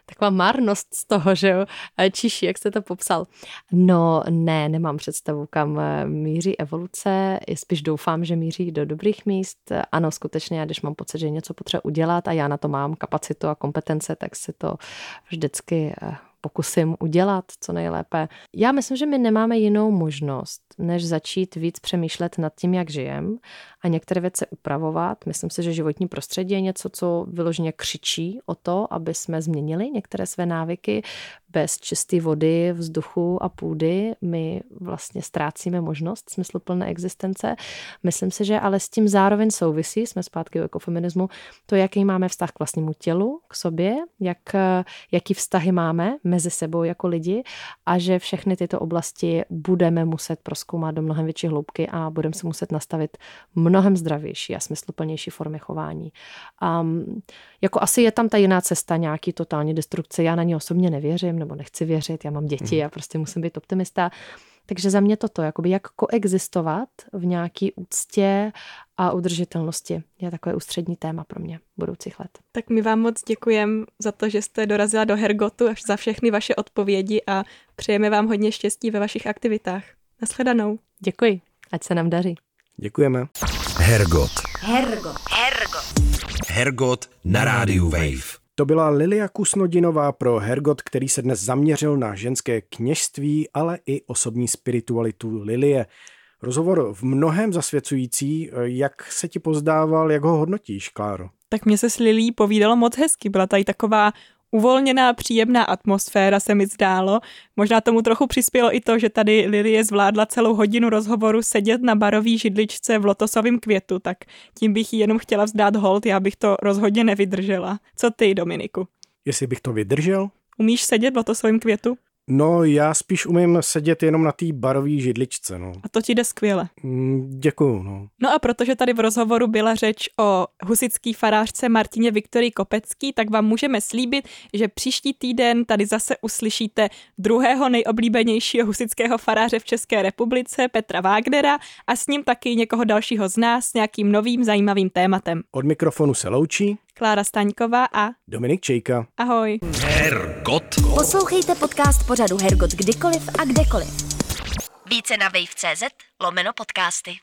Taková marnost z toho, že jo, čiší, jak jste to popsal. No ne, nemám představu, kam eh, míří evoluce, spíš doufám, že míří do dobrých míst. Ano, skutečně, když mám pocit, že něco potřeba udělat a já na to mám kapacitu a kompetence, tak si to vždycky eh, pokusím udělat co nejlépe. Já myslím, že my nemáme jinou možnost, než začít víc přemýšlet nad tím, jak žijem a některé věci upravovat. Myslím si, že životní prostředí je něco, co vyloženě křičí o to, aby jsme změnili některé své návyky. Bez čisté vody, vzduchu a půdy my vlastně ztrácíme možnost smysluplné existence. Myslím si, že ale s tím zároveň souvisí, jsme zpátky u ekofeminismu, to, jaký máme vztah k vlastnímu tělu, k sobě, jak, jaký vztahy máme mezi sebou jako lidi a že všechny tyto oblasti budeme muset proskoumat do mnohem větší hloubky a budeme si muset nastavit mnohem zdravější a smysluplnější formy chování. Um, jako asi je tam ta jiná cesta, nějaký totální destrukce. Já na ní osobně nevěřím, nebo nechci věřit, já mám děti, já prostě musím být optimista. Takže za mě toto, jakoby jak koexistovat v nějaký úctě a udržitelnosti je takové ústřední téma pro mě budoucích let. Tak my vám moc děkujeme za to, že jste dorazila do Hergotu a za všechny vaše odpovědi a přejeme vám hodně štěstí ve vašich aktivitách. Naschledanou. Děkuji, ať se nám daří. Děkujeme. Hergot. Hergot. Hergot. Hergot na rádiu Wave. To byla Lilia Kusnodinová pro Hergot, který se dnes zaměřil na ženské kněžství, ale i osobní spiritualitu Lilie. Rozhovor v mnohem zasvěcující. Jak se ti pozdával, jak ho hodnotíš, Kláro? Tak mě se s Lilí povídalo moc hezky. Byla tady taková uvolněná, příjemná atmosféra se mi zdálo. Možná tomu trochu přispělo i to, že tady Lilie zvládla celou hodinu rozhovoru sedět na barový židličce v lotosovém květu, tak tím bych jí jenom chtěla vzdát hold, já bych to rozhodně nevydržela. Co ty, Dominiku? Jestli bych to vydržel? Umíš sedět v lotosovém květu? No, já spíš umím sedět jenom na té barové židličce, no. A to ti jde skvěle. Mm, děkuju, no. No a protože tady v rozhovoru byla řeč o husický farářce Martině Viktorii Kopecký, tak vám můžeme slíbit, že příští týden tady zase uslyšíte druhého nejoblíbenějšího husického faráře v České republice, Petra Wagnera, a s ním taky někoho dalšího z nás s nějakým novým zajímavým tématem. Od mikrofonu se loučí Klára Staňková a Dominik Čejka. Ahoj. Hergot. Poslouchejte podcast pořadu Hergot kdykoliv a kdekoliv. Více na wave.cz lomeno podcasty.